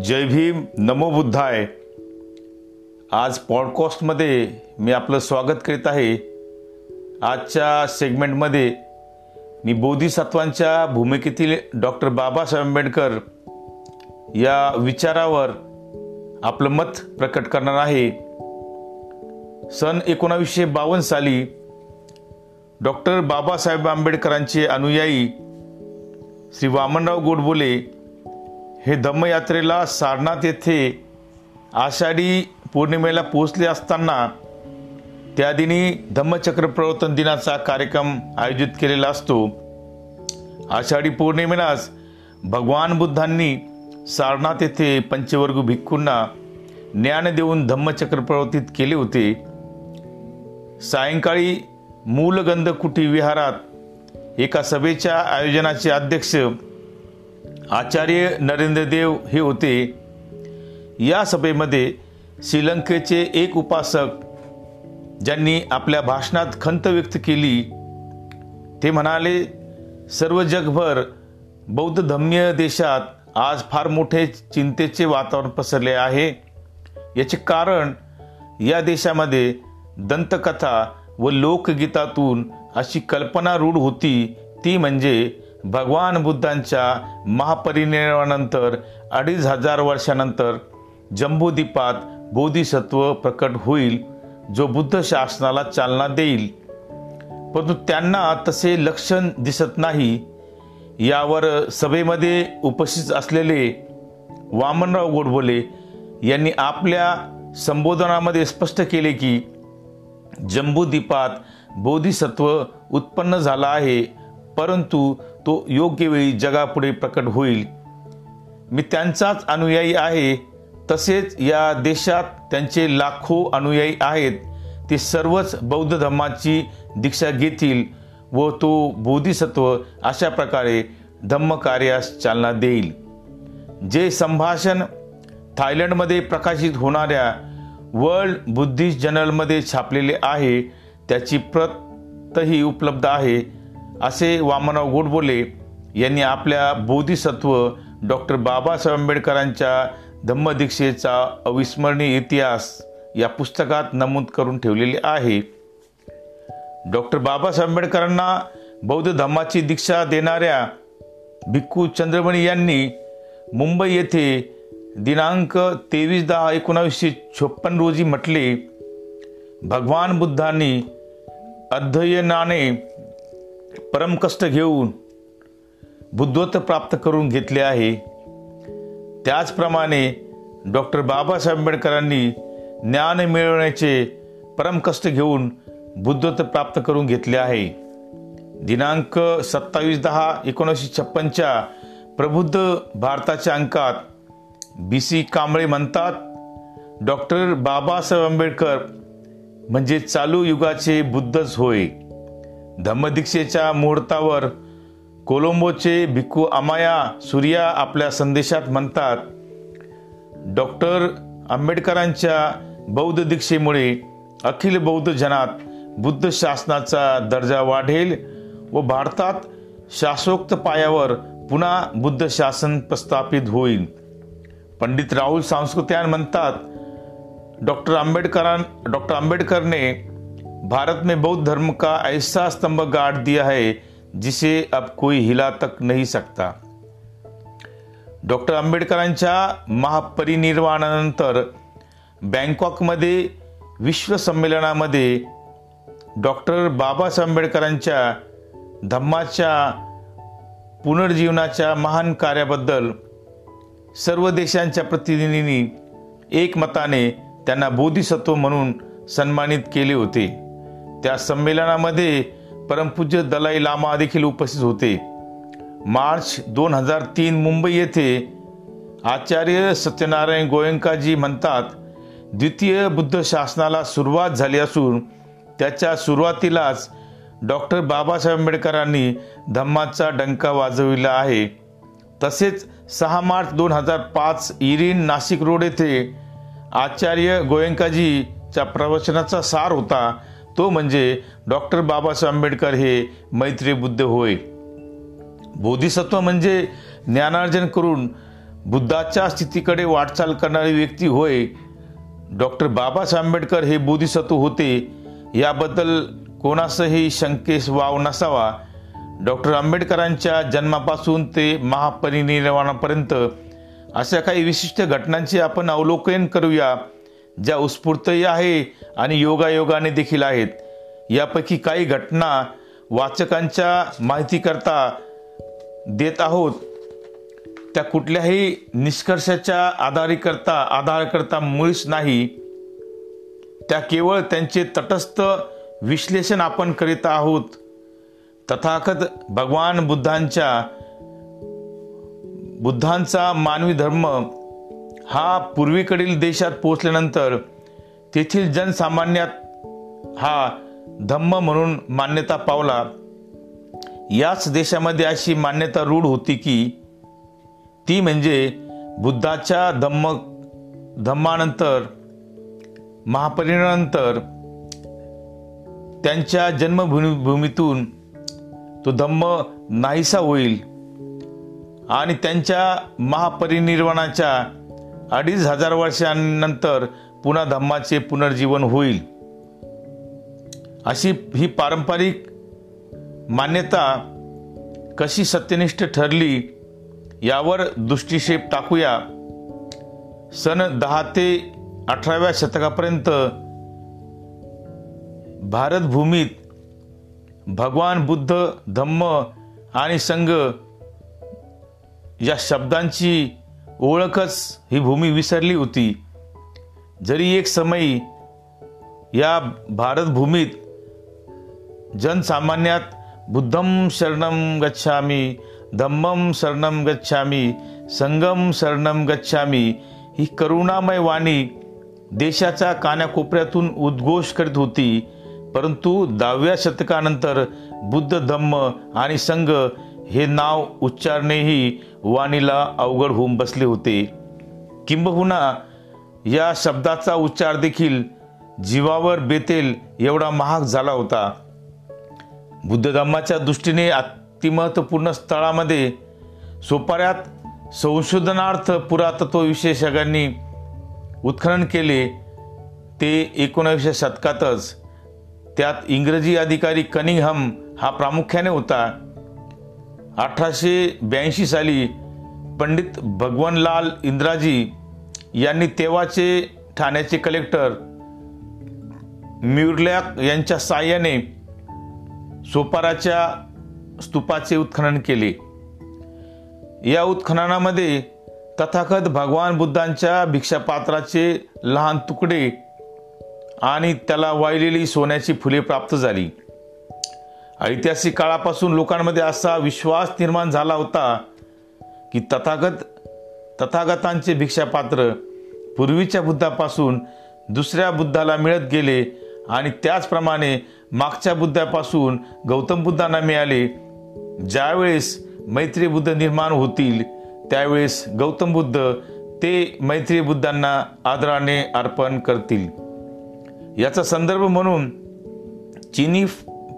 जय भीम नमो बुद्धाय. आज पॉडकास्टमध्ये मी आपलं स्वागत करीत आहे. आजच्या सेगमेंटमध्ये मी बोधिसत्वांच्या भूमिकेतील डॉक्टर बाबासाहेब आंबेडकर या विचारावर आपलं मत प्रकट करणार आहे. सन एकोणावीसशे बावन्न साली डॉक्टर बाबासाहेब आंबेडकरांचे अनुयायी श्री वामनराव गोडबोले हे धम्मयात्रेला सारनाथ येथे आषाढी पौर्णिमेला पोहोचले असताना त्या दिनी धम्मचक्र प्रवर्तन दिनाचा कार्यक्रम आयोजित केलेला असतो. आषाढी पौर्णिमेलाच भगवान बुद्धांनी सारनाथ येथे पंचवर्ग भिक्खूंना ज्ञान देऊन धम्मचक्र प्रवर्तित केले होते. सायंकाळी मूलगंधकुटी विहारात एका सभेच्या आयोजनाचे अध्यक्ष आचार्य नरेंद्र देव हे होते. या सभेमध्ये श्रीलंकेचे एक उपासक ज्यांनी आपल्या भाषणात खंत व्यक्त केली ते म्हणाले सर्व जगभर बौद्ध धम्य देशात आज फार मोठे चिंतेचे वातावरण पसरले आहे. याचे कारण या देशामध्ये दंतकथा व लोकगीतातून अशी कल्पना रूढ होती. ती म्हणजे भगवान बुद्धांच्या महापरिनिर्वाणानंतर अडीच हजार वर्षानंतर जम्बूद्वीपात बोधिसत्व प्रकट होईल जो बुद्ध शासनाला चालना देईल. परंतु त्यांना तसे लक्षण दिसत नाही. यावर सभेमध्ये उपस्थित असलेले वामनराव गोडबोले यांनी आपल्या संबोधनामध्ये स्पष्ट केले की जम्बूद्वीपात बोधिसत्व उत्पन्न झाला आहे परंतु तो योग्य वेळी जगापुढे प्रकट होईल. मी त्यांचाच अनुयायी आहे. तसेच या देशात त्यांचे लाखो अनुयायी आहेत. ते सर्वच बौद्ध धर्माची दीक्षा घेतील व तो बोधिसत्व अशा प्रकारे धम्मकार्यास चालना देईल. जे संभाषण थायलंडमध्ये प्रकाशित होणाऱ्या वर्ल्ड बुद्धिस्ट जर्नलमध्ये छापलेले आहे त्याची प्रतही उपलब्ध आहे. असे वामनराव गोडबोले यांनी आपल्या बोधिसत्व डॉक्टर बाबासाहेब आंबेडकरांच्या धम्मदीक्षेचा अविस्मरणीय इतिहास या पुस्तकात नमूद करून ठेवलेले आहे. डॉक्टर बाबासाहेब आंबेडकरांना बौद्ध धम्माची दीक्षा देणाऱ्या भिक्खू चंद्रमणी यांनी मुंबई येथे दिनांक तेवीस दहा एकोणावीसशे छप्पन रोजी म्हटले भगवान बुद्धांनी अध्ययनाने परमकष्ट घेऊन बुद्धत्व प्राप्त करून घेतले आहे. त्याचप्रमाणे डॉक्टर बाबासाहेब आंबेडकरांनी ज्ञान मिळवण्याचे परमकष्ट घेऊन बुद्धत्व प्राप्त करून घेतले आहे. दिनांक सत्तावीस दहा एकोणीसशे छप्पनच्या प्रबुद्ध भारताच्या अंकात बी सी कांबळे म्हणतात डॉक्टर बाबासाहेब आंबेडकर म्हणजे चालू युगाचे बुद्धच होय. धम्मदीक्षेच्या मुहूर्तावर कोलंबोचे भिक्खू अमाया सूर्या आपल्या संदेशात म्हणतात डॉक्टर आंबेडकरांच्या बौद्ध दीक्षेमुळे अखिल बौद्ध जनात बुद्ध शासनाचा दर्जा वाढेल व भारतात शासोक्त पायावर पुन्हा बुद्ध शासन प्रस्थापित होईल. पंडित राहुल सांस्कृत्यान म्हणतात डॉक्टर आंबेडकरां डॉक्टर आंबेडकरने भारत में बौद्ध धर्म का ऐसा स्तंभ गाड़ दिया है जिसे अब कोई हिला तक नहीं सकता। डॉक्टर आंबेडकरांच्या महापरिनिर्वाणानंतर बँकॉकमध्ये विश्व संमेलनामध्ये डॉक्टर बाबासाहेब आंबेडकरांच्या धम्माच्या पुनर्जीवनाच्या महान कार्याबद्दल सर्व देशांच्या प्रतिनिधींनी एकमताने त्यांना बोधिसत्व म्हणून सन्मानित केले होते. त्या संमेलनामध्ये परमपूज्य दलाई लामा देखील उपस्थित होते. मार्च दोन हजार तीन मुंबई येथे आचार्य सत्यनारायण गोयंकाजी म्हणतात द्वितीय बुद्ध शासनाला सुरुवात झाली असून त्याच्या सुरुवातीलाच डॉक्टर बाबासाहेब आंबेडकरांनी धम्माचा डंका वाजविला आहे. तसेच सहा मार्च दोन हजार पाच इरिन नाशिक रोड येथे आचार्य गोयंकाजीच्या प्रवचनाचा सार होता. तो म्हणजे डॉक्टर बाबासाहेब आंबेडकर हे मैत्री बुद्ध होय. बोधिसत्व म्हणजे ज्ञानार्जन करून बुद्धाच्या स्थितीकडे वाटचाल करणारी व्यक्ती होय. डॉक्टर बाबासाहेब आंबेडकर हे बोधिसत्व होते. याबद्दल कोणासही शंकेस वाव नसावा. डॉक्टर आंबेडकरांच्या जन्मापासून ते महापरिनिर्वाणापर्यंत अशा काही विशिष्ट घटनांचे आपण अवलोकन करूया. ज्या उत्स्फूर्तही आहे आणि योगायोगाने देखील आहेत. यापैकी काही घटना वाचकांच्या माहितीकरता देत आहोत. त्या कुठल्याही निष्कर्षाच्या आधारीकरता आधारकरता मुळीच नाही. त्या केवळ त्यांचे तटस्थ विश्लेषण आपण करीत आहोत. तथाकथ भगवान बुद्धांच्या बुद्धांचा मानवी धर्म हा पूर्वीकडील देशात पोचल्यानंतर तेथील जनसामान्यात हा धम्म म्हणून मान्यता पावला. याच देशामध्ये अशी मान्यता रूढ होती की ती म्हणजे बुद्धाच्या धम्म धम्मानंतर महापरिणानंतर त्यांच्या जन्मभूमीतून तो धम्म नाहीसा होईल आणि त्यांच्या महापरिनिर्वाणाच्या अडीच हजार वर्षांनंतर पुन्हा धम्माचे पुनर्जीवन होईल. अशी ही पारंपरिक मान्यता कशी सत्यनिष्ठ ठरली यावर दृष्टिक्षेप टाकूया. सन दहा ते अठराव्या शतकापर्यंत भारतभूमीत भगवान बुद्ध धम्म आणि संघ या शब्दांची ओळखच ही भूमी विसरली होती. जरी एक समयी या भारतभूमीत जनसामान्यात बुद्धम शरणम गच्छामी धम्मम शरणम गच्छामी संगम शरणम गच्छामी ही करुणामय वाणी देशाच्या कानाकोपऱ्यातून उद्घोष करीत होती. परंतु दहाव्या शतकानंतर बुद्ध धम्म आणि संघ हे नाव उच्चारणेही वाणीला अवघड होऊन बसले होते. किंबहुना या शब्दाचा उच्चार देखील जीवावर बेतेल एवढा महाग झाला होता. बुद्ध धम्माच्या दृष्टीने अतिमहत्वपूर्ण स्थळामध्ये सोपाऱ्यात संशोधनार्थ पुरातत्व विशेषज्ञांनी उत्खनन केले. ते एकोणावीसशे शतकातच त्यात इंग्रजी अधिकारी कनिंगहम हा प्रामुख्याने होता. अठराशे ब्याऐंशी साली पंडित भगवनलाल इंद्राजी यांनी तेव्हाचे ठाण्याचे कलेक्टर म्युरलॅक यांच्या साह्याने सोपाराच्या स्तूपाचे उत्खनन केले. या उत्खननामध्ये तथाकथ भगवान बुद्धांच्या भिक्षापात्राचे लहान तुकडे आणि त्याला वाहिलेली सोन्याची फुले प्राप्त झाली. ऐतिहासिक काळापासून लोकांमध्ये असा विश्वास निर्माण झाला होता की तथागत तथागतांचे भिक्षापात्र पूर्वीच्या बुद्धापासून दुसऱ्या बुद्धाला मिळत गेले आणि त्याचप्रमाणे मागच्या बुद्धापासून गौतम बुद्धांना मिळाले. ज्यावेळेस मैत्री बुद्ध निर्माण होतील त्यावेळेस गौतम बुद्ध ते मैत्री बुद्धांना आदराने अर्पण करतील. याचा संदर्भ म्हणून चीनी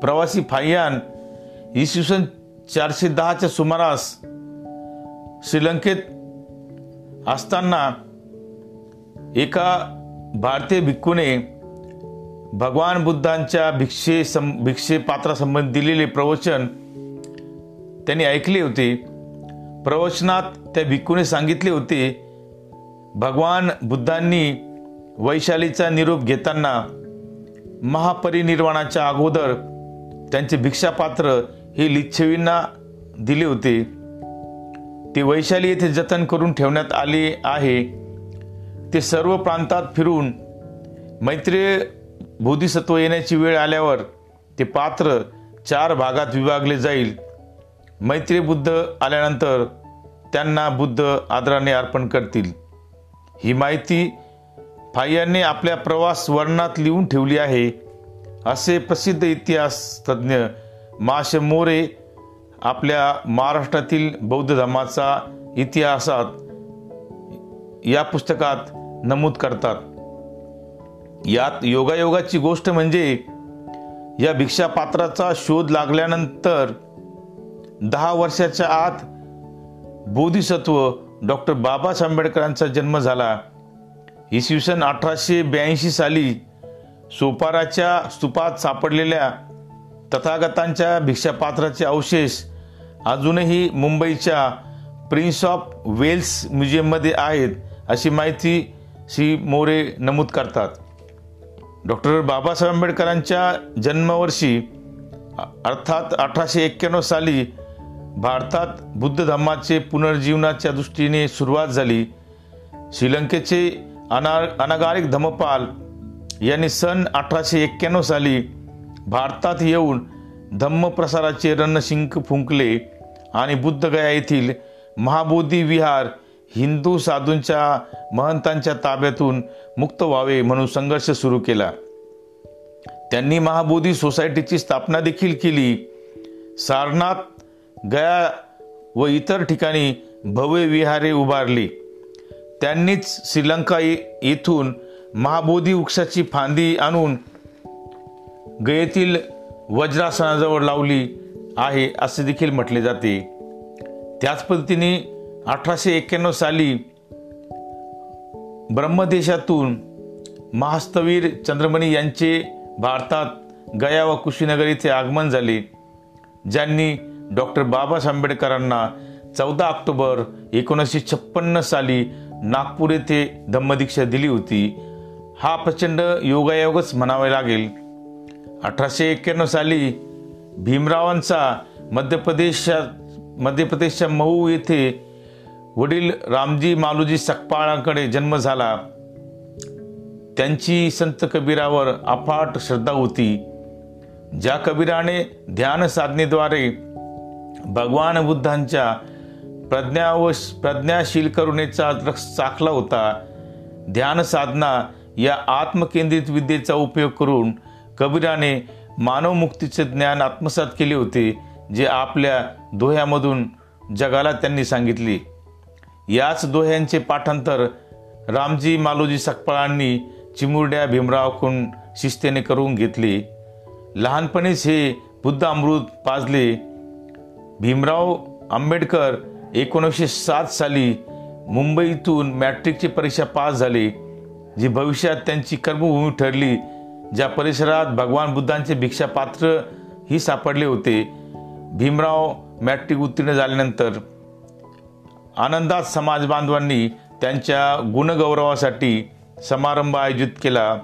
प्रवासी फाय्यान इसवी सन चारशे दहाच्या सुमारास श्रीलंकेत असताना एका भारतीय भिक्खूने भगवान बुद्धांच्या भिक्षे सं भिक्षे पात्रासंबंधी दिलेले प्रवचन त्यांनी ऐकले होते. प्रवचनात त्या भिक्खूने सांगितले होते भगवान बुद्धांनी वैशालीचा निरोप घेताना महापरिनिर्वाणाच्या अगोदर त्यांचे भिक्षापात्र हे लिच्छवींना दिले होते. ते वैशाली येथे जतन करून ठेवण्यात आले आहे. ते सर्व प्रांतात फिरून मैत्रीय बोधिसत्व येण्याची वेळ आल्यावर ते पात्र चार भागात विभागले जाईल. मैत्री बुद्ध आल्यानंतर त्यांना बुद्ध आदराने अर्पण करतील. ही माहिती फाय्यांनी आपल्या प्रवास वर्णात लिहून ठेवली आहे. असे प्रसिद्ध इतिहास तज्ज्ञ माश मोरे आपल्या महाराष्ट्रातील बौद्ध धर्माचा इतिहासात या पुस्तकात नमूद करतात. यात योगायोगाची गोष्ट म्हणजे या भिक्षापात्राचा शोध लागल्यानंतर दहा वर्षाच्या आत बोधिसत्व डॉक्टर बाबासाहेब आंबेडकरांचा जन्म झाला. इसवी सन अठराशे ब्याऐंशी साली सोपाराच्या स्तूपात सापडलेल्या तथागतांच्या भिक्षापात्राचे अवशेष अजूनही मुंबईच्या प्रिन्स ऑफ वेल्स म्युझियममध्ये आहेत अशी माहिती श्री मोरे नमूद करतात. डॉक्टर बाबासाहेब आंबेडकरांच्या जन्मवर्षी अर्थात अठराशे एक्क्याण्णव साली भारतात बुद्ध धर्माचे पुनर्जीवनाच्या दृष्टीने सुरुवात झाली. श्रीलंकेचे अना अनागारिक धम्मपाल यांनी सन अठराशे एक्क्याण्णव साली भारतात येऊन धम्म प्रसाराचे रणशिंक फुंकले आणि बुद्धगया येथील महाबोधी विहार हिंदू साधूंच्या महंतांच्या ताब्यातून मुक्त व्हावे म्हणून संघर्ष सुरू केला. त्यांनी महाबोधी सोसायटीची स्थापना देखील केली. सारनाथ गया व इतर ठिकाणी भव्य विहारे उभारली. त्यांनीच श्रीलंका येथून महाबोधी वृक्षाची फांदी आणून गयेतील वज्रासनाजवळ लावली आहे असे देखील म्हटले जाते. त्याच पद्धतीने अठराशे एक्क्याण्णव साली ब्रह्मदेशातून महास्तवीर चंद्रमणी यांचे भारतात गया व कुशीनगर येथे आगमन झाले ज्यांनी डॉक्टर बाबासाहेब आंबेडकरांना चौदा ऑक्टोबर एकोणीसशे छप्पन्न साली नागपूर येथे धम्मदीक्षा दिली होती. हा प्रचंड योगायोगच म्हणावे लागेल. अठराशे एक्क्याण्णव साली भीमरावांचा मध्य प्रदेशात मध्य प्रदेशच्या मऊ येथे वडील रामजी मालूजी सकपाळांकडे जन्म झाला. त्यांची संत कबीरावर अफाट श्रद्धा होती. ज्या कबीराने ध्यान साधनेद्वारे भगवान बुद्धांच्या प्रज्ञावश प्रज्ञाशील करुणेचा रस चाखला होता ध्यान साधना या आत्मकेंद्रित विद्येचा उपयोग करून कबीराने मानवमुक्तीचे ज्ञान आत्मसात केले होते जे आपल्या दोह्यामधून जगाला त्यांनी सांगितले. याच दोह्यांचे पाठांतर रामजी मालोजी सकपाळांनी चिमुरड्या भीमरावकडून शिस्तेने करून घेतले. लहानपणीच हे बुद्ध अमृत पाजले. भीमराव आंबेडकर एकोणीसशे सात साली मुंबईतून मॅट्रिकची परीक्षा पास झाले. जी भविष्यात त्यांची कर्मभूमी ठरली ज्या परिसरात भगवान बुद्धांचे भिक्षापात्र ही सापडले होते भीमराव मॅट्रिक उत्तीर्ण झाल्यानंतर आनंदात समाज बांधवांनी त्यांच्या गुणगौरवासाठी समारंभ आयोजित केला.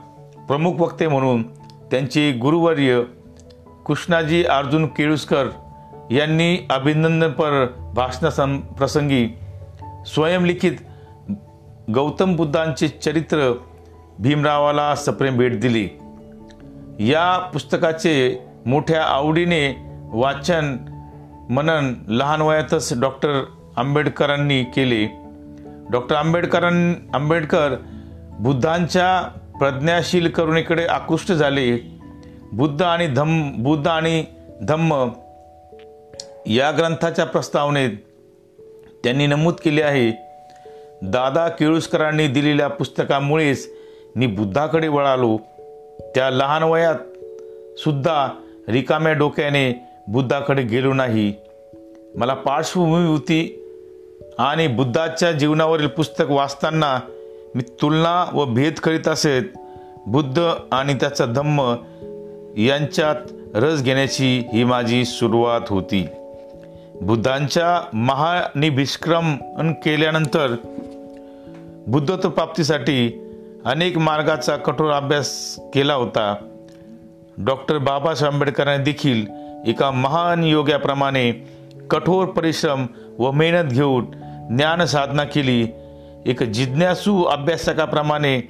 प्रमुख वक्ते म्हणून त्यांचे गुरुवर्य कृष्णाजी अर्जुन केळुसकर यांनी अभिनंदनपर भाषण प्रसंगी स्वयंलिखित गौतम बुद्धांचे चरित्र भीमरावाला सप्रेम भेट दिली. या पुस्तकाचे मोठ्या आवडीने वाचन मनन लहान वयातच डॉक्टर आंबेडकरांनी केले. डॉक्टर आंबेडकरां आंबेडकर बुद्धांच्या प्रज्ञाशील करुणेकडे आकृष्ट झाले. बुद्ध आणि धम्म बुद्ध आणि धम्म या ग्रंथाच्या प्रस्तावनेत त्यांनी नमूद केले आहे. दादा केळुसकरांनी दिलेल्या पुस्तकामुळेच मी बुद्धाकडे वळालो. त्या लहान वयात सुद्धा रिकाम्या डोक्याने बुद्धाकडे गेलो नाही. मला पार्श्वभूमी होती आणि बुद्धाच्या जीवनावरील पुस्तक वाचताना मी तुलना व भेद करीत असेत बुद्ध आणि त्याचा धम्म यांच्यात रस घेण्याची ही माझी सुरुवात होती. बुद्धांच्या महानिभिष्क्रमण केल्यानंतर बुद्धत्व प्राप्तीसाठी अनेक मार्गाचा कठोर अभ्यास केला होता. डॉक्टर बाबासाहेब आंबेडकरांनी देखील एका महान योग्याप्रमाणे कठोर परिश्रम व मेहनत घेऊन ज्ञान साधना केली. एक जिज्ञासू अभ्यासकाप्रमाणे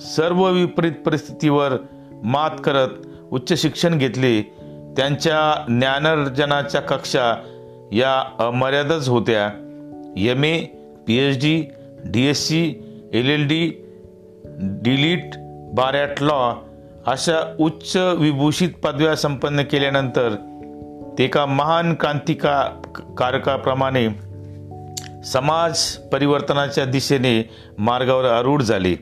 सर्व विपरीत परिस्थितीवर मात करत उच्च शिक्षण घेतले. त्यांच्या ज्ञानार्जनाच्या कक्षा या अमर्यादच होत्या. M A P H D D S C L L D DLitt bar at law अशा उच्च विभूषित पदव्या संपन्न केल्यानंतर ते एका महान क्रांतिका कारकाप्रमाणे समाज परिवर्तनाच्या दिशेने मार्गावर आरूढ झाले.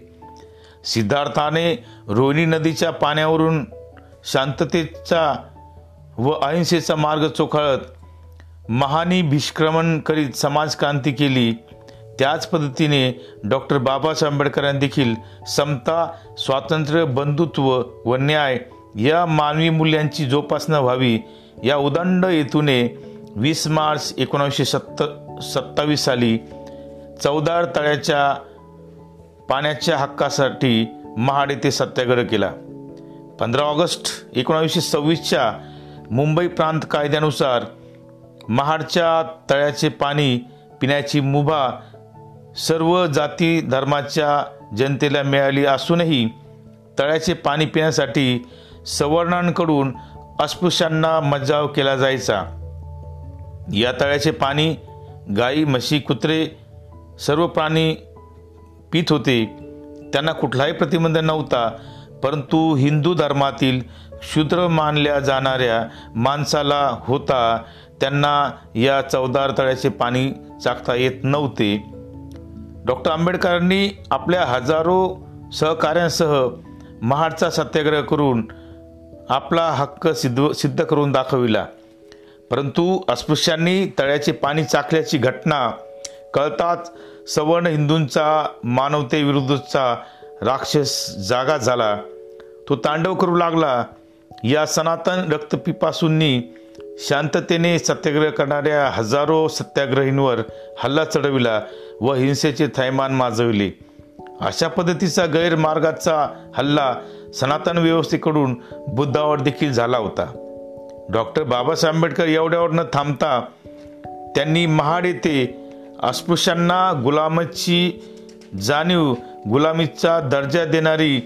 सिद्धार्थाने रोहिणी नदीच्या पाण्यावरून शांततेचा व अहिंसेचा मार्ग चोखाळत महानी भिष्क्रमण करीत समाजक्रांती केली. त्याच पद्धतीने डॉक्टर बाबासाहेब आंबेडकरांनी देखील समता स्वातंत्र्य बंधुत्व व न्याय या मानवी मूल्यांची जोपासना व्हावी या उदंड हेतूने वीस मार्च एकोणीसशे सत्त सत्तावीस साली चौदार तळ्याच्या पाण्याच्या हक्कासाठी महाड येथे सत्याग्रह केला. पंधरा ऑगस्ट एकोणावीसशे सव्वीसच्या मुंबई प्रांत कायद्यानुसार महाडच्या तळ्याचे पाणी पिण्याची मुभा सर्व जाती धर्माच्या जनतेला मिळाली असूनही तळ्याचे पाणी पिण्यासाठी सवर्णांकडून अस्पृश्यांना मज्जाव केला जायचा. या तळ्याचे पाणी गाई म्हशी कुत्रे सर्व प्राणी पित होते. त्यांना कुठलाही प्रतिबंध नव्हता परंतु हिंदू धर्मातील शूद्र मानल्या जाणाऱ्या माणसाला होता. त्यांना या चौदार तळ्याचे पाणी चाखता येत नव्हते. डॉक्टर आंबेडकरांनी आपल्या हजारो सहकाऱ्यांसह महाडचा सत्याग्रह करून आपला हक्क सिद्ध सिद्ध करून दाखविला. परंतु अस्पृश्यांनी तळ्याचे पाणी चाकल्याची घटना कळताच सवर्ण हिंदूंचा मानवतेविरुद्धचा राक्षस जागा झाला. तो तांडव करू लागला. या सनातन रक्तपिपासूंनी शांततेने सत्याग्रह करणाऱ्या हजारो सत्याग्रहींवर हल्ला चढविला व हिंसेचे थैमान माजविले. अशा पद्धतीचा गैरमार्गाचा हल्ला सनातन व्यवस्थेकडून बुद्धावर देखील झाला होता. डॉक्टर बाबासाहेब आंबेडकर एवढ्यावर न थांबता त्यांनी महाड येथे अस्पृश्यांना गुलामाची जाणीव गुलामीचा दर्जा देणारी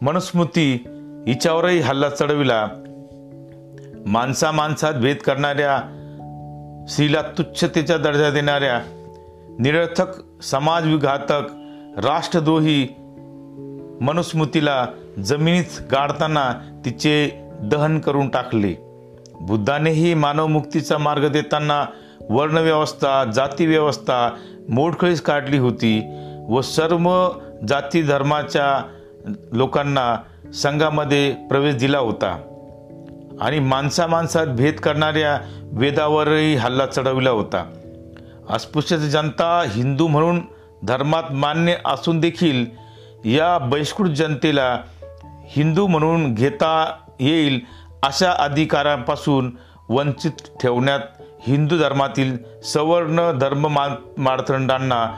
मनुस्मृती हिच्यावरही हल्ला चढविला. माणसा माणसात भेद करणाऱ्या स्त्रीला तुच्छतेचा दर्जा देणाऱ्या निरर्थक समाजविघातक राष्ट्रद्रोही मनुस्मृतीला जमिनीत गाडताना तिचे दहन करून टाकले. बुद्धानेही मानवमुक्तीचा मार्ग देताना वर्णव्यवस्था जातीव्यवस्था मोडखळीस काढली होती व सर्व जाती धर्माच्या लोकांना संघामध्ये प्रवेश दिला होता. आणि माणसा माणसात भेद करणाऱ्या वेदावरही हल्ला चढविला होता. अस्पृश्य जनता हिंदू म्हणून धर्मात मान्य असून देखील या बहिष्कृत जनतेला हिंदू म्हणून घेता येईल अशा अधिकारांपासून वंचित ठेवण्यात हिंदू धर्मातील सवर्ण धर्म माळथंडांना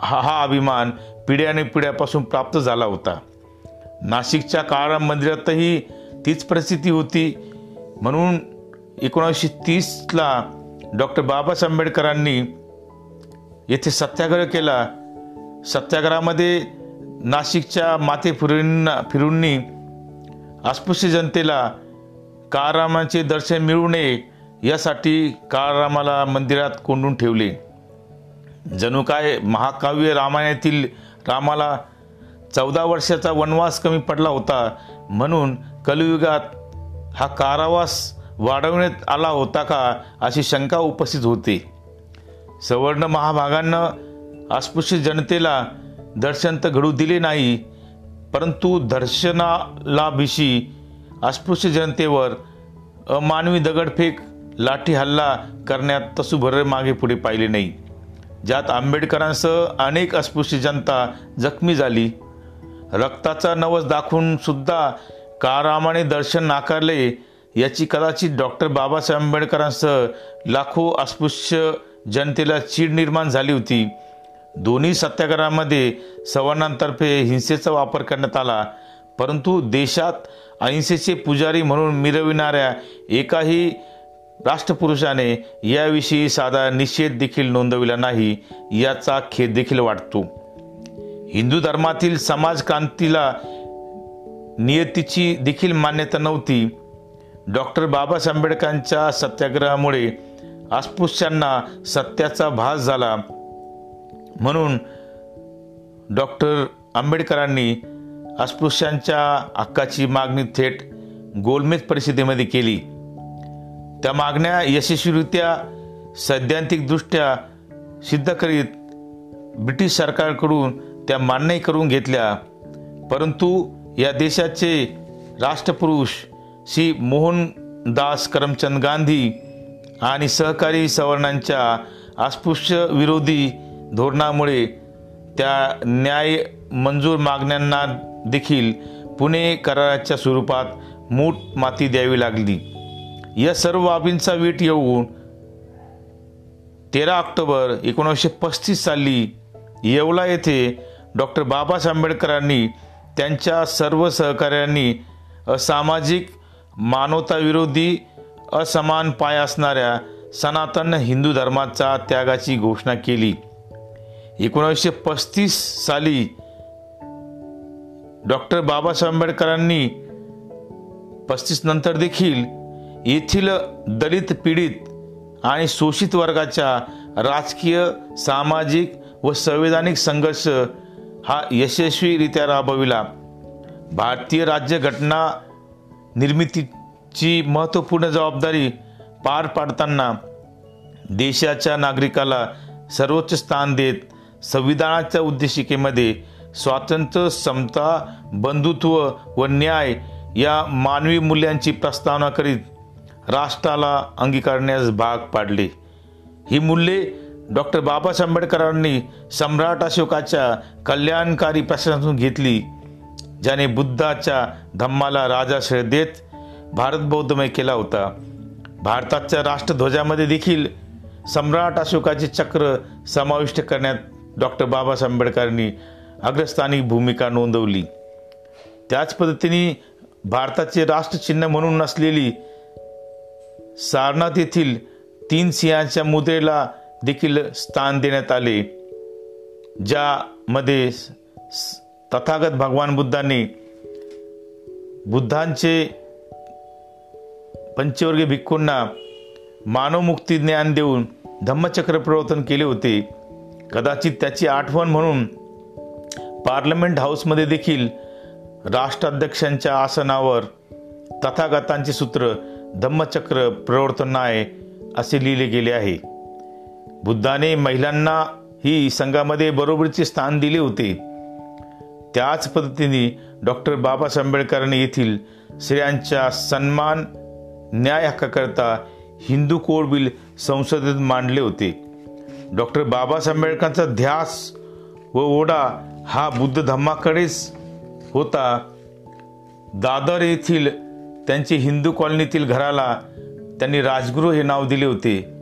हा हा अभिमान पिढ्याने पिढ्यापासून प्राप्त झाला होता. नाशिकच्या काळा मंदिरातही तीच परिस्थिती होती. म्हणून एकोणीसशे तीसला डॉक्टर बाबासाहेब आंबेडकरांनी येथे सत्याग्रह केला. सत्याग्रहामध्ये नाशिकच्या माते फिरूंना फिरूंनी अस्पृश्य जनतेला काळरामाचे दर्शन मिळू नये यासाठी काळरामाला मंदिरात कोंडून ठेवले. जणू काय महाकाव्य रामायणातील रामाला चौदा वर्षाचा वनवास कमी पडला होता. म्हणून कलियुगात हा कारावास वाढवण्यात आला होता का अशी शंका उपस्थित होती. सवर्ण महाभागांना अस्पृश्य जनतेला दर्शन तर घडू दिले नाही परंतु दर्शनालाभिषी अस्पृश्य जनतेवर अमानवी दगडफेक लाठी हल्ला करण्यात तसुभर मागे पुढे पाहिले नाही. ज्यात आंबेडकरांसह अनेक अस्पृश्य जनता जखमी झाली. रक्ताचा नवस दाखवून सुद्धा कारामाने दर्शन नाकारले याची कदाचित डॉक्टर बाबासाहेब आंबेडकरांसह लाखो अस्पृश्य जनतेला चीड निर्माण झाली होती. दोन्ही सत्याग्रहामध्ये सवर्णांतर्फे हिंसेचा वापर करण्यात आला परंतु देशात अहिंसेचे पुजारी म्हणून मिरविणाऱ्या एकाही राष्ट्रपुरुषाने याविषयी साधा निषेध देखील नोंदविला नाही याचा खेद देखील वाटतो. हिंदू धर्मातील समाजक्रांतीला नियतीची देखील मान्यता नव्हती. डॉक्टर बाबासाहेब आंबेडकरांच्या सत्याग्रहामुळे अस्पृश्यांना सत्याचा भास झाला. म्हणून डॉक्टर आंबेडकरांनी अस्पृश्यांच्या हक्काची मागणी थेट गोलमेज परिषदेमध्ये केली. त्या मागण्या यशस्वीरित्या सैद्धांतिकदृष्ट्या सिद्ध करीत ब्रिटिश सरकारकडून त्या मान्य करून घेतल्या. परंतु या देशाचे राष्ट्रपुरुष श्री मोहनदास करमचंद गांधी आणि सहकारी सवर्णांच्या अस्पृश्य विरोधी धोरणामुळे त्या न्याय मंजूर मागण्यांना देखील पुणे कराराच्या स्वरूपात मूठ माती द्यावी लागली. या सर्व बाबींचा वीट येऊन तेरा ऑक्टोबर एकोणीसशे पस्तीस साली येवला येथे डॉक्टर बाबासाहेब आंबेडकरांनी त्यांच्या सर्व सहकार्यांनी असामाजिक मानवताविरोधी असमान पाय असणाऱ्या सनातन हिंदू धर्माचा त्यागाची घोषणा केली. एकोणीसशे पस्तीस साली डॉक्टर बाबासाहेब आंबेडकरांनी पस्तीस नंतर देखील येथील दलित पीडित आणि शोषित वर्गाच्या राजकीय सामाजिक व संवैधानिक संघर्ष हा यशस्वीरित्या राबविला. भारतीय राज्यघटना निर्मितीची महत्त्वपूर्ण जबाबदारी पार पाडताना देशाच्या नागरिकाला सर्वोच्च स्थान देत संविधानाच्या उद्देशिकेमध्ये स्वातंत्र्य समता बंधुत्व व न्याय या मानवी मूल्यांची प्रस्तावना करीत राष्ट्राला अंगीकारण्यास भाग पाडले. ही मूल्ये डॉक्टर बाबासाहेब आंबेडकरांनी सम्राट अशोकाच्या कल्याणकारी प्रशासनातून घेतली ज्याने बुद्धाच्या धम्माला राजाश्रय देत भारत बौद्धमय केला होता. भारताच्या राष्ट्रध्वजामध्ये देखील सम्राट अशोकाचे चक्र समाविष्ट करण्यात डॉक्टर बाबासाहेब आंबेडकरांनी अग्रस्थानी भूमिका नोंदवली. त्याच पद्धतीने भारताचे राष्ट्रचिन्ह म्हणून नसलेली सारनाथ येथील तीन सिंहाच्या मुद्रेला देखील स्थान देण्यात आले ज्यामध्ये तथागत भगवान बुद्धांनी बुद्धांचे पंचवर्गीय भिक्खूंना मानवमुक्ती ज्ञान देऊन धम्मचक्र प्रवर्तन केले होते. कदाचित त्याची आठवण म्हणून पार्लमेंट हाऊसमध्ये देखील राष्ट्राध्यक्षांच्या आसनावर तथागतांचे सूत्र धम्मचक्र प्रवर्तनाय असे लिहिले गेले आहे. बुद्धाने महिलांना ही संघामध्ये बरोबरीचे स्थान दिले होते. त्याच पद्धतीने डॉक्टर बाबासाहेब आंबेडकरांनी येथील स्त्रियांच्या सन्मान न्याय हक्काकरता हिंदू कोड बिल संसदेत मांडले होते. डॉक्टर बाबासाहेब आंबेडकरांचा ध्यास व ओढा हा बुद्ध धम्माकडेच होता. दादर येथील त्यांचे हिंदू कॉलनीतील घराला त्यांनी राजगुरू हे नाव दिले होते.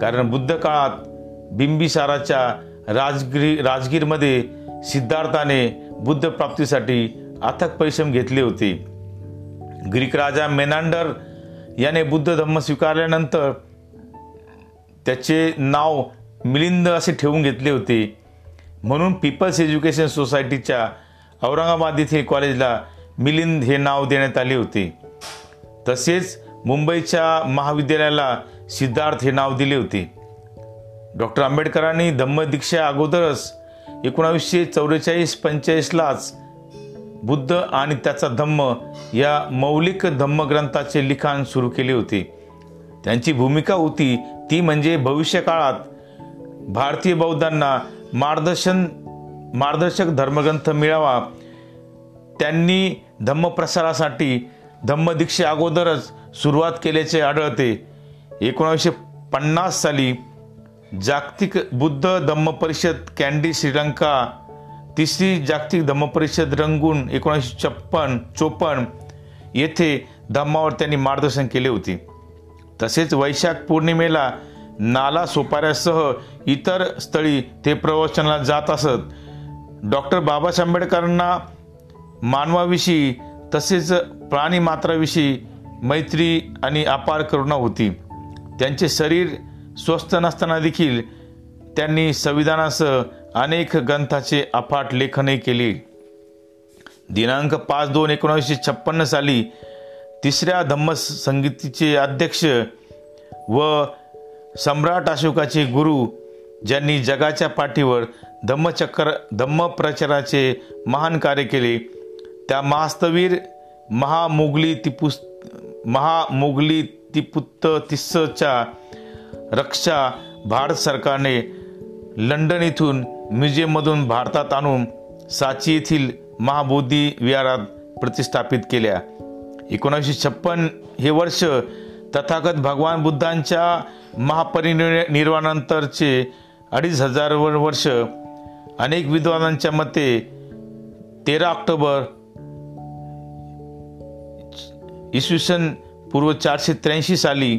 कारण बुद्ध काळात बिंबिसाराच्या राजगिरी राजगीरमध्ये सिद्धार्थाने बुद्ध प्राप्तीसाठी अथक परिश्रम घेतले होते. ग्रीक राजा मेनांडर याने बुद्ध धम्म स्वीकारल्यानंतर त्याचे नाव मिलिंद असे ठेवून घेतले होते. म्हणून पीपल्स एज्युकेशन सोसायटीच्या औरंगाबाद येथील कॉलेजला मिलिंद हे नाव देण्यात आले होते. तसेच मुंबईच्या महाविद्यालयाला सिद्धार्थ हे नाव दिले होते. डॉक्टर आंबेडकरांनी धम्मदीक्षा अगोदरच एकोणावीसशे चौवेचाळीस पंचेचाळीसलाच बुद्ध आणि त्याचा धम्म या मौलिक धम्मग्रंथाचे लिखाण सुरू केले होते. त्यांची भूमिका होती ती म्हणजे भविष्यकाळात भारतीय बौद्धांना मार्गदर्शन मार्गदर्शक धर्मग्रंथ मिळावा. त्यांनी धम्मप्रसारासाठी धम्मदीक्षे अगोदरच सुरुवात केल्याचे आढळते. एकोणावीसशे पन्नास साली जागतिक बुद्ध धम्म परिषद कॅन्डी श्रीलंका तिसरी जागतिक धम्म परिषद रंगून एकोणीसशे छप्पन चोपन्न येथे धम्मावर त्यांनी मार्गदर्शन केले होते. तसेच वैशाख पौर्णिमेला नाला सोपाऱ्यासह इतर स्थळी ते प्रवचनाला जात असत. डॉक्टर बाबासाहेब आंबेडकरांना मानवाविषयी तसेच प्राणीमात्राविषयी मैत्री आणि अपार करुणा होती. त्यांचे शरीर स्वस्थ नसताना देखील त्यांनी संविधानासह अनेक ग्रंथाचे अफाट लेखनही केले. दिनांक पाच दोन एकोणीसशे छप्पन्न साली तिसऱ्या धम्म संगीतीचे अध्यक्ष व सम्राट अशोकाचे गुरु ज्यांनी जगाच्या पाठीवर धम्मचक्र धम्मप्रचाराचे महान कार्य केले त्या महास्तवीर महामुगली तिपुस महामुघली तिपुत्त तिस्सच्या रक्षा भारत सरकारने लंडन येथून म्युझियममधून भारतात आणून साची येथील महाबोधी विहारात प्रतिष्ठापित केल्या. एकोणीसशे छप्पन हे वर्ष तथागत भगवान बुद्धांच्या महापरिनिर्वाणानंतरचे अडीच हजार वर्ष अनेक विद्वानांच्या मते तेरा ऑक्टोबर इसवी सन पूर्व चारशे त्र्याऐंशी साली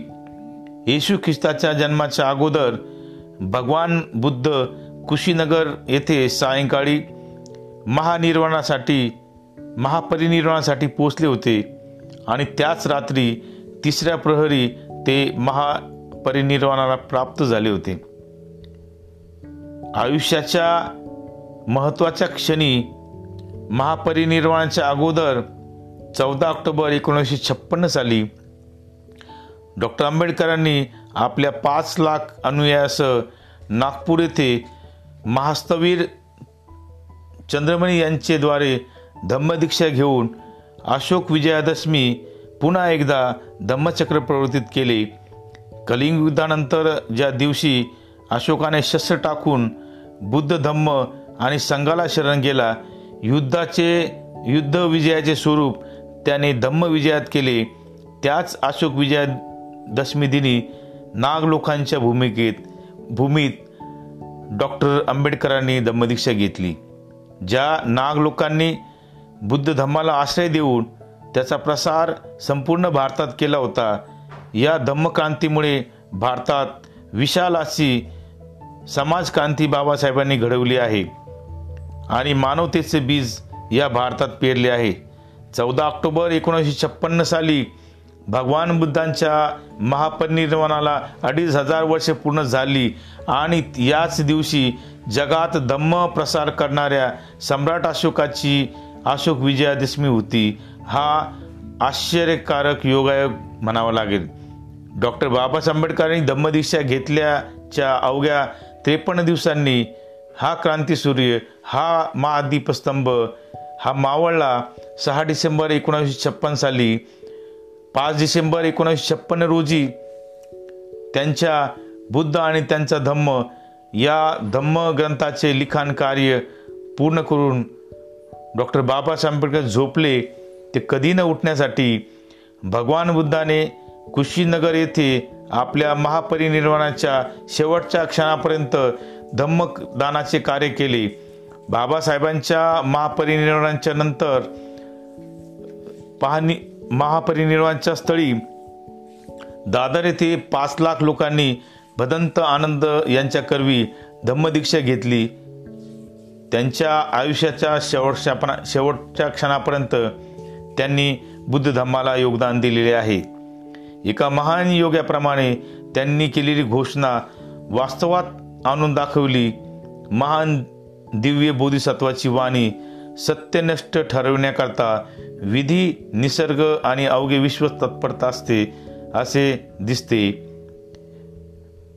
येशू ख्रिस्ताच्या जन्माच्या अगोदर भगवान बुद्ध कुशीनगर येथे सायंकाळी महानिर्वाणासाठी महापरिनिर्वाणासाठी पोचले होते आणि त्याच रात्री तिसऱ्या प्रहरी ते महापरिनिर्वाणाला प्राप्त झाले होते आयुष्याच्या महत्त्वाच्या क्षणी महापरिनिर्वाणाच्या अगोदर चौदा ऑक्टोबर एकोणीसशे छप्पन्न साली डॉक्टर आंबेडकरांनी आपल्या पाच लाख अनुयायासह नागपूर येथे महास्तवीर चंद्रमणी यांचेद्वारे धम्मदीक्षा घेऊन अशोक विजयादशमी पुन्हा एकदा धम्मचक्र प्रवर्तित केले. कलिंग युद्धानंतर ज्या दिवशी अशोकाने शस्त्र टाकून बुद्ध धम्म आणि संघाला शरण गेला युद्धाचे युद्ध विजयाचे स्वरूप त्याने धम्म विजयात केले. त्याच अशोक विजया दशमी दिनी नाग लोकांच्या भूमिकेत भूमीत डॉक्टर आंबेडकरांनी धम्मदीक्षा घेतली. ज्या नाग लोकांनी बुद्ध धम्माला आश्रय देऊन त्याचा प्रसार संपूर्ण भारतात केला होता या धम्मक्रांतीमुळे भारतात विशाल अशी समाजक्रांती बाबासाहेबांनी घडवली आहे आणि मानवतेचे बीज या भारतात पेरले आहे. चौदा ऑक्टोबर एकोणीसशे छप्पन्न साली भगवान बुद्धांच्या महापरिनिर्वाणाला अडीच हजार वर्षे पूर्ण झाली आणि याच दिवशी जगात धम्म प्रसार करणाऱ्या सम्राट अशोकाची अशोक विजयादशमी होती. हा आश्चर्यकारक योगायोग म्हणावा लागेल. डॉक्टर बाबासाहेब आंबेडकरांनी धम्मदीक्षा घेतल्याच्या अवघ्या त्रेपन्न दिवसांनी हा क्रांतीसूर्य हा महादीपस्तंभ हा मावळला सहा डिसेंबर एकोणीसशे छप्पन साली. पाच डिसेंबर एकोणीसशे छप्पन्न रोजी त्यांच्या बुद्ध आणि त्यांचा धम्म या धम्म ग्रंथाचे लिखाण कार्य पूर्ण करून डॉक्टर बाबासाहेब आंबेडकर झोपले. ते कधी न उठण्यासाठी भगवान बुद्धाने कुशीनगर येथे आपल्या महापरिनिर्वाणाच्या शेवटच्या क्षणापर्यंत धम्मदानाचे कार्य केले. बाबासाहेबांच्या महापरिनिर्वाणाच्या नंतर पाहणी महापरिनिर्वाणाच्या स्थळी दादर येथे पाच लाख लोकांनी भदंत आनंद यांच्या करवी धम्मदीक्षा घेतली. त्यांच्या आयुष्याच्या शेवटच्या शेवटच्या क्षणापर्यंत त्यांनी बुद्ध धम्माला योगदान दिलेले आहे. एका महान योग्याप्रमाणे त्यांनी केलेली घोषणा वास्तवात आणून दाखवली. महान दिव्य बोधिसत्वाची वाणी सत्यनिष्ठ ठरवण्याकरता विधी निसर्ग आणि अवघे विश्व तत्परता असते असे दिसते.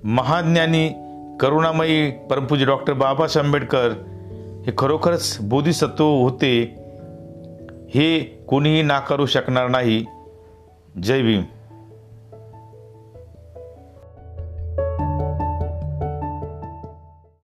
महाज्ञानी करुणामयी परमपूज्य डॉक्टर बाबासाहेब आंबेडकर हे खरोखरच बोधिसत्व होते हे कोणीही नाकारू शकणार नाही. जय भीम.